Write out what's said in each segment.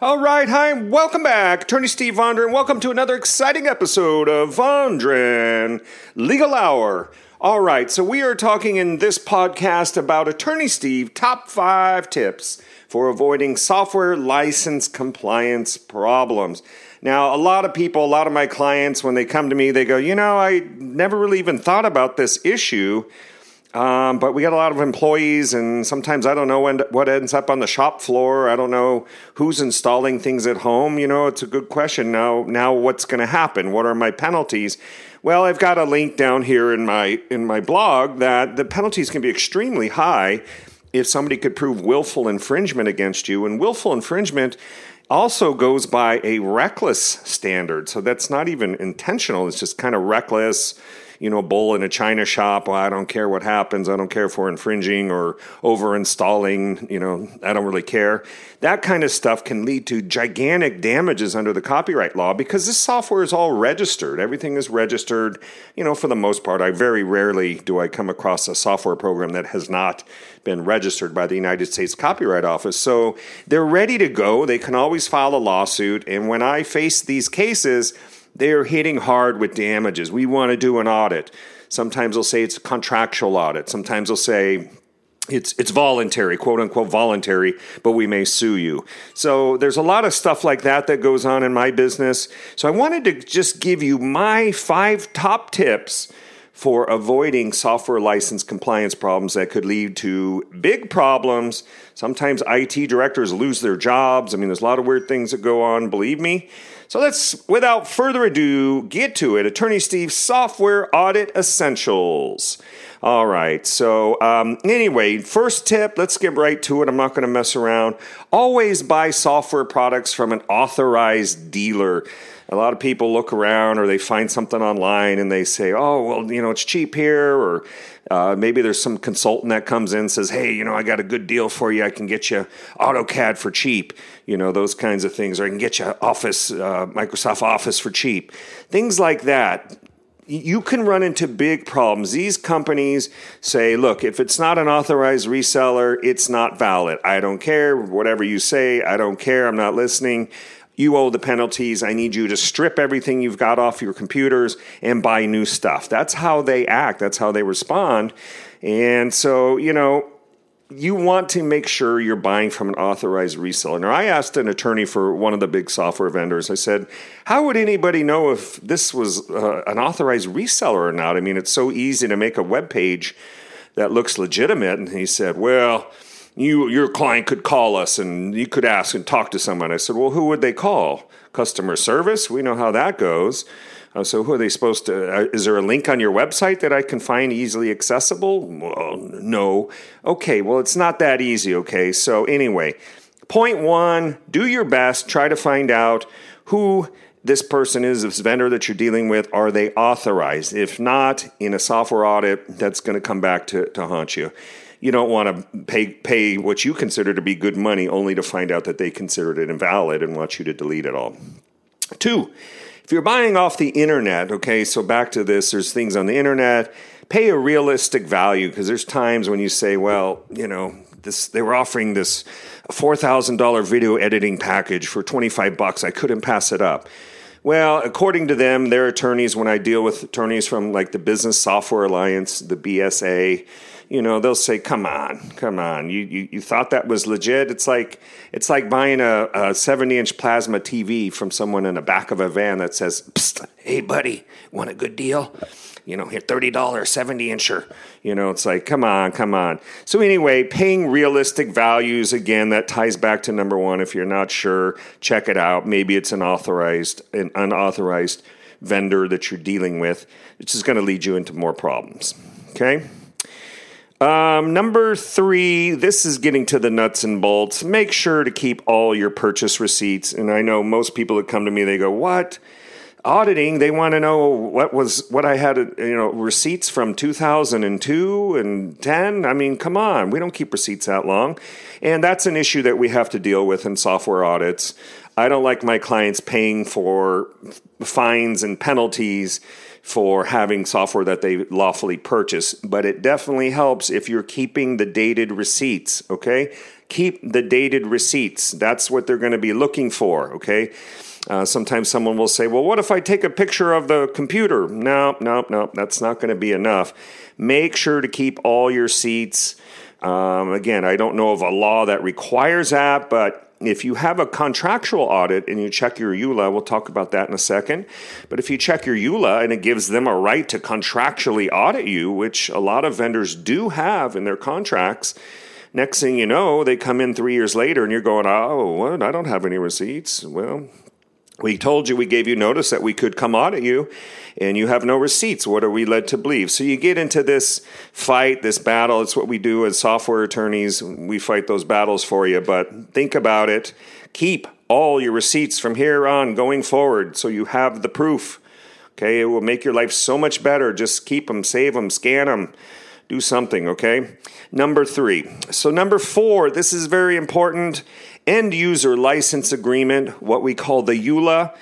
All right, hi, welcome back. Attorney Steve Vondran, welcome to another exciting episode of Vondran Legal Hour. All right, so we are talking in this podcast about Attorney Steve top five tips for avoiding software license compliance problems. Now, a lot of people, a lot of my clients, when they come to me, they go, you know, I never really even thought about this issue. Um, but we got a lot of employees, and sometimes I don't know when, what ends up on the shop floor. I don't know who's installing things at home. You know, it's a good question. Now, now what's going to happen? What are my penalties? Well, I've got a link down here in my in my blog that the penalties can be extremely high if somebody could prove willful infringement against you. And willful infringement also goes by a reckless standard. So that's not even intentional. It's just kind of reckless you know, a bull in a china shop. Well, I don't care what happens. I don't care if we're infringing or over installing. You know, I don't really care. That kind of stuff can lead to gigantic damages under the copyright law because this software is all registered. Everything is registered. You know, for the most part, I very rarely do I come across a software program that has not been registered by the United States Copyright Office. So they're ready to go. They can always file a lawsuit. And when I face these cases, they're hitting hard with damages. We want to do an audit. Sometimes they'll say it's a contractual audit. Sometimes they'll say it's it's voluntary, quote unquote voluntary, but we may sue you. So there's a lot of stuff like that that goes on in my business. So I wanted to just give you my five top tips for avoiding software license compliance problems that could lead to big problems. Sometimes IT directors lose their jobs. I mean, there's a lot of weird things that go on, believe me. So let's, without further ado, get to it. Attorney Steve Software Audit Essentials. All right. So, um, anyway, first tip, let's get right to it. I'm not going to mess around. Always buy software products from an authorized dealer. A lot of people look around or they find something online and they say, oh, well, you know, it's cheap here, or uh, maybe there's some consultant that comes in and says, hey, you know, I got a good deal for you. I can get you AutoCAD for cheap, you know, those kinds of things, or I can get you Office, uh, Microsoft Office for cheap. Things like that you can run into big problems. These companies say, look, if it's not an authorized reseller, it's not valid. I don't care. Whatever you say, I don't care. I'm not listening you owe the penalties. I need you to strip everything you've got off your computers and buy new stuff. That's how they act, that's how they respond. And so, you know, you want to make sure you're buying from an authorized reseller. Now, I asked an attorney for one of the big software vendors. I said, How would anybody know if this was uh, an authorized reseller or not? I mean, it's so easy to make a web page that looks legitimate. And he said, Well, you your client could call us and you could ask and talk to someone. I said, well, who would they call? Customer service? We know how that goes. Uh, so who are they supposed to? Uh, is there a link on your website that I can find easily accessible? Well, no. Okay, well it's not that easy. Okay, so anyway, point one: do your best. Try to find out who this person is, this vendor that you're dealing with, are they authorized? If not, in a software audit, that's going to come back to, to haunt you you don't want to pay pay what you consider to be good money only to find out that they considered it invalid and want you to delete it all. Two, if you're buying off the internet, okay, so back to this, there's things on the internet, pay a realistic value because there's times when you say, well, you know, this they were offering this $4,000 video editing package for 25 bucks. I couldn't pass it up. Well, according to them, their attorneys, when I deal with attorneys from like the Business Software Alliance, the BSA, you know they'll say come on come on. You, you, you thought that was legit? It's like it's like buying a, a 70 inch plasma tv from someone in the back of a van that says hey buddy want a good deal? You know here $30 70 incher you know it's like come on come on. So anyway paying realistic values again that ties back to number one. If you're not sure check it out. Maybe it's an authorized an unauthorized vendor that you're dealing with which is going to lead you into more problems. Okay um, number three, this is getting to the nuts and bolts. Make sure to keep all your purchase receipts. And I know most people that come to me, they go, What? Auditing, they want to know what was what I had, you know, receipts from 2002 and 10. I mean, come on, we don't keep receipts that long. And that's an issue that we have to deal with in software audits. I don't like my clients paying for fines and penalties for having software that they lawfully purchase, but it definitely helps if you're keeping the dated receipts, okay? keep the dated receipts. That's what they're going to be looking for, okay? Uh, sometimes someone will say, well, what if I take a picture of the computer? No, no, no, that's not going to be enough. Make sure to keep all your seats. Um, again, I don't know of a law that requires that, but if you have a contractual audit and you check your EULA, we'll talk about that in a second. But if you check your EULA and it gives them a right to contractually audit you, which a lot of vendors do have in their contracts, next thing you know, they come in three years later and you're going, oh, what? I don't have any receipts. Well, we told you, we gave you notice that we could come audit you, and you have no receipts. What are we led to believe? So you get into this fight, this battle. It's what we do as software attorneys. We fight those battles for you, but think about it. Keep all your receipts from here on going forward so you have the proof. Okay, it will make your life so much better. Just keep them, save them, scan them, do something, okay? Number three. So, number four, this is very important end user license agreement, what we call the EULA.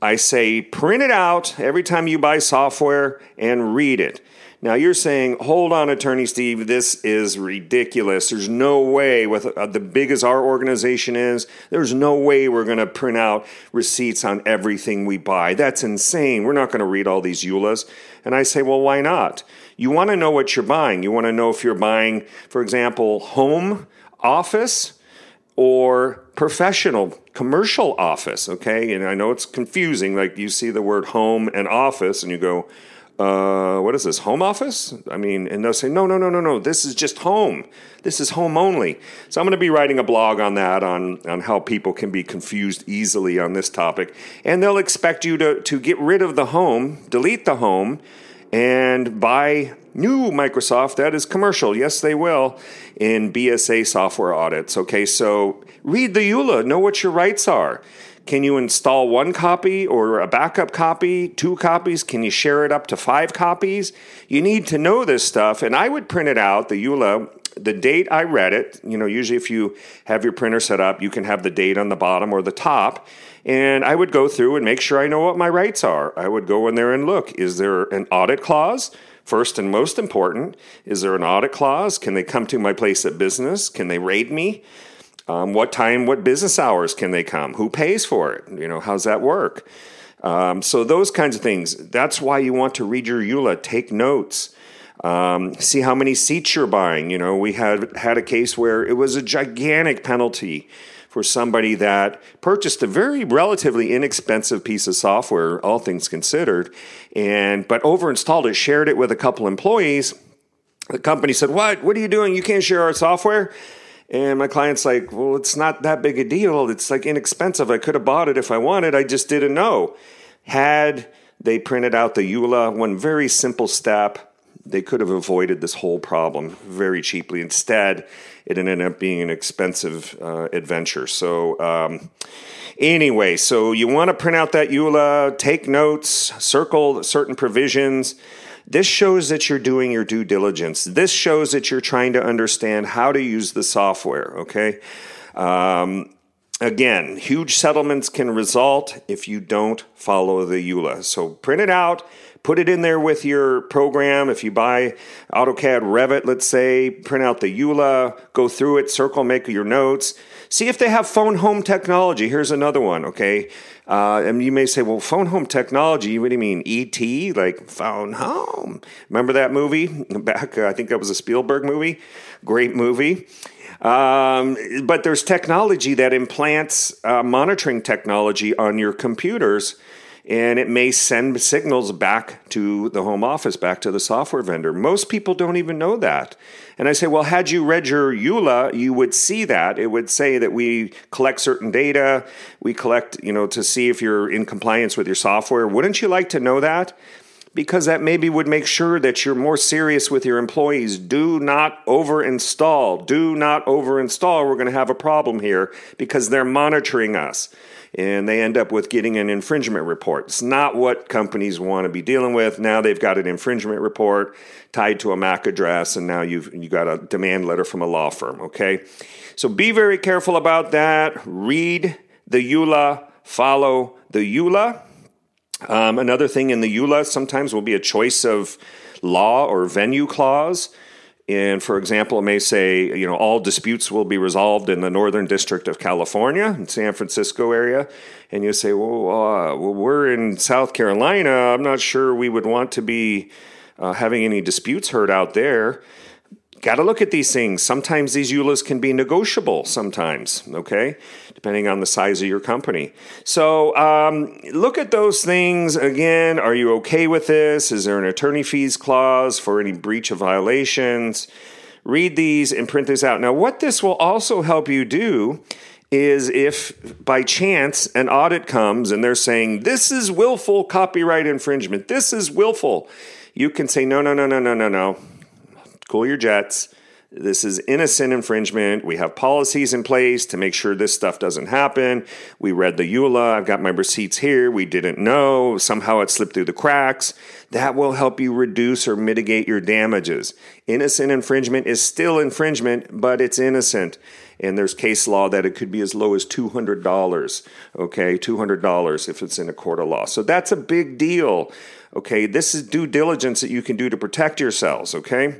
I say print it out every time you buy software and read it. Now you're saying, hold on, Attorney Steve, this is ridiculous. There's no way, with uh, the big as our organization is, there's no way we're going to print out receipts on everything we buy. That's insane. We're not going to read all these EULAs. And I say, well, why not? You want to know what you're buying. You want to know if you're buying, for example, home, office, or professional commercial office okay? And i know it's confusing like you see the word home and office and you go uh, what is this home office? I mean and they'll say no no no no no this is just home. This is home only. So i'm going to be writing a blog on that on, on how people can be confused easily on this topic. And they'll expect you to, to get rid of the home delete the home and buy new Microsoft that is commercial. Yes, they will in BSA software audits. Okay, so read the EULA, know what your rights are. Can you install one copy or a backup copy, two copies? Can you share it up to five copies? You need to know this stuff, and I would print it out, the EULA, the date I read it. You know, usually if you have your printer set up, you can have the date on the bottom or the top. And I would go through and make sure I know what my rights are. I would go in there and look is there an audit clause? First and most important, is there an audit clause? Can they come to my place of business? Can they raid me? Um, what time, what business hours can they come? Who pays for it? You know, how's that work? Um, so those kinds of things. That's why you want to read your EULA. Take notes. Um, see how many seats you're buying. You know, we had had a case where it was a gigantic penalty for somebody that purchased a very relatively inexpensive piece of software, all things considered, and but overinstalled it, shared it with a couple employees. The company said, "What? What are you doing? You can't share our software." And my client's like, "Well, it's not that big a deal. It's like inexpensive. I could have bought it if I wanted. I just didn't know." Had they printed out the EULA, one very simple step, they could have avoided this whole problem very cheaply. Instead, it ended up being an expensive uh, adventure. So, um, anyway, so you want to print out that EULA, take notes, circle certain provisions. This shows that you're doing your due diligence. This shows that you're trying to understand how to use the software, okay? Um, again, huge settlements can result if you don't follow the EULA. So print it out put it in there with your program. If you buy AutoCAD Revit, let's say, print out the EULA, go through it, circle, make your notes. See if they have phone home technology. Here's another one, okay? Uh, and you may say, well, phone home technology, what do you mean? ET? Like phone home? Remember that movie? Back, uh, I think that was a Spielberg movie. Great movie. Um, but there's technology that implants uh, monitoring technology on your computers and it may send signals back to the home office, back to the software vendor. Most people don't even know that. And I say, well, had you read your EULA, you would see that. It would say that we collect certain data, we collect, you know, to see if you're in compliance with your software. Wouldn't you like to know that? Because that maybe would make sure that you're more serious with your employees. Do not over install. Do not over install. We're going to have a problem here because they're monitoring us and they end up with getting an infringement report. It's not what companies want to be dealing with. Now they've got an infringement report tied to a MAC address, and now you've you got a demand letter from a law firm. Okay, so be very careful about that. Read the EULA, follow the EULA. Um, another thing in the EULA sometimes will be a choice of law or venue clause And for example, it may say, you know, all disputes will be resolved in the Northern District of California, in San Francisco area. And you say, well, uh, we're in South Carolina. I'm not sure we would want to be uh, having any disputes heard out there got to look at these things. Sometimes these EULAs can be negotiable, sometimes, okay, depending on the size of your company. So um, look at those things again. Are you okay with this? Is there an attorney fees clause for any breach of violations? Read these and print this out. Now, what this will also help you do is if by chance an audit comes and they're saying, this is willful copyright infringement, this is willful, you can say, no, no, no, no, no, no, no cool your jets. This is innocent infringement. We have policies in place to make sure this stuff doesn't happen. We read the EULA. I've got my receipts here. We didn't know. Somehow it slipped through the cracks. That will help you reduce or mitigate your damages. Innocent infringement is still infringement, but it's innocent. And there's case law that it could be as low as $200. Okay, $200 if it's in a court of law. So that's a big deal. Okay, this is due diligence that you can do to protect yourselves. Okay.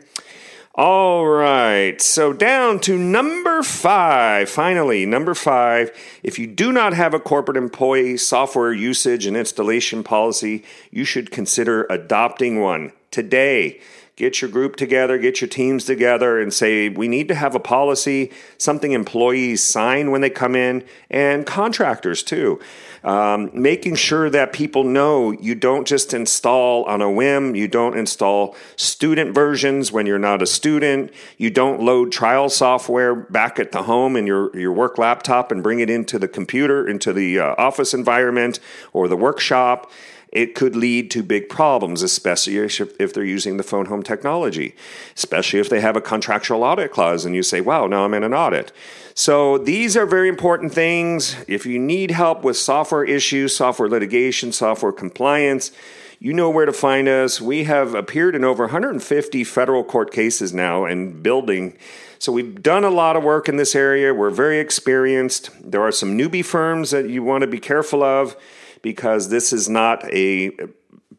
All right, so down to number five. Finally, number five. If you do not have a corporate employee software usage and installation policy, you should consider adopting one today get your group together, get your teams together, and say, we need to have a policy, something employees sign when they come in, and contractors too. Um, making sure that people know you don't just install on a whim, you don't install student versions when you're not a student, you don't load trial software back at the home in your, your work laptop and bring it into the computer, into the uh, office environment or the workshop it could lead to big problems, especially if, they're using the phone home technology, especially if they have a contractual audit clause and you say, wow, now I'm in an audit. So these are very important things. If you need help with software issues, software litigation, software compliance, you know where to find us. We have appeared in over 150 federal court cases now and building. So we've done a lot of work in this area. We're very experienced. There are some newbie firms that you want to be careful of because this is not a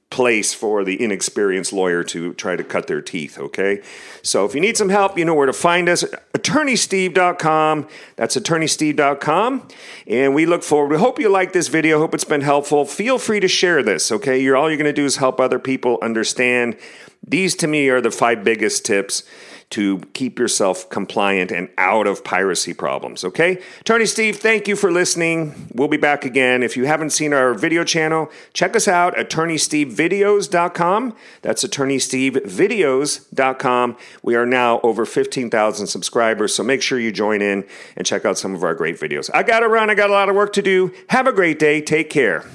place for the inexperienced lawyer to try to cut their teeth, okay? So if you need some help, you know where to find us. AttorneySteve.com. That's AttorneySteve.com. And we look forward. We hope you like this video. Hope it's been helpful. Feel free to share this, okay? You're all you're going to do is help other people understand. These to me are the five biggest tips to keep yourself compliant and out of piracy problems. Okay? Attorney Steve, thank you for listening. We'll be back again. If you haven't seen our video channel, check us out, at attorneystevevideos.com. That's attorneystevevideos.com. We are now over 15,000 subscribers, so make sure you join in and check out some of our great videos. I got to run, I got a lot of work to do. Have a great day. Take care.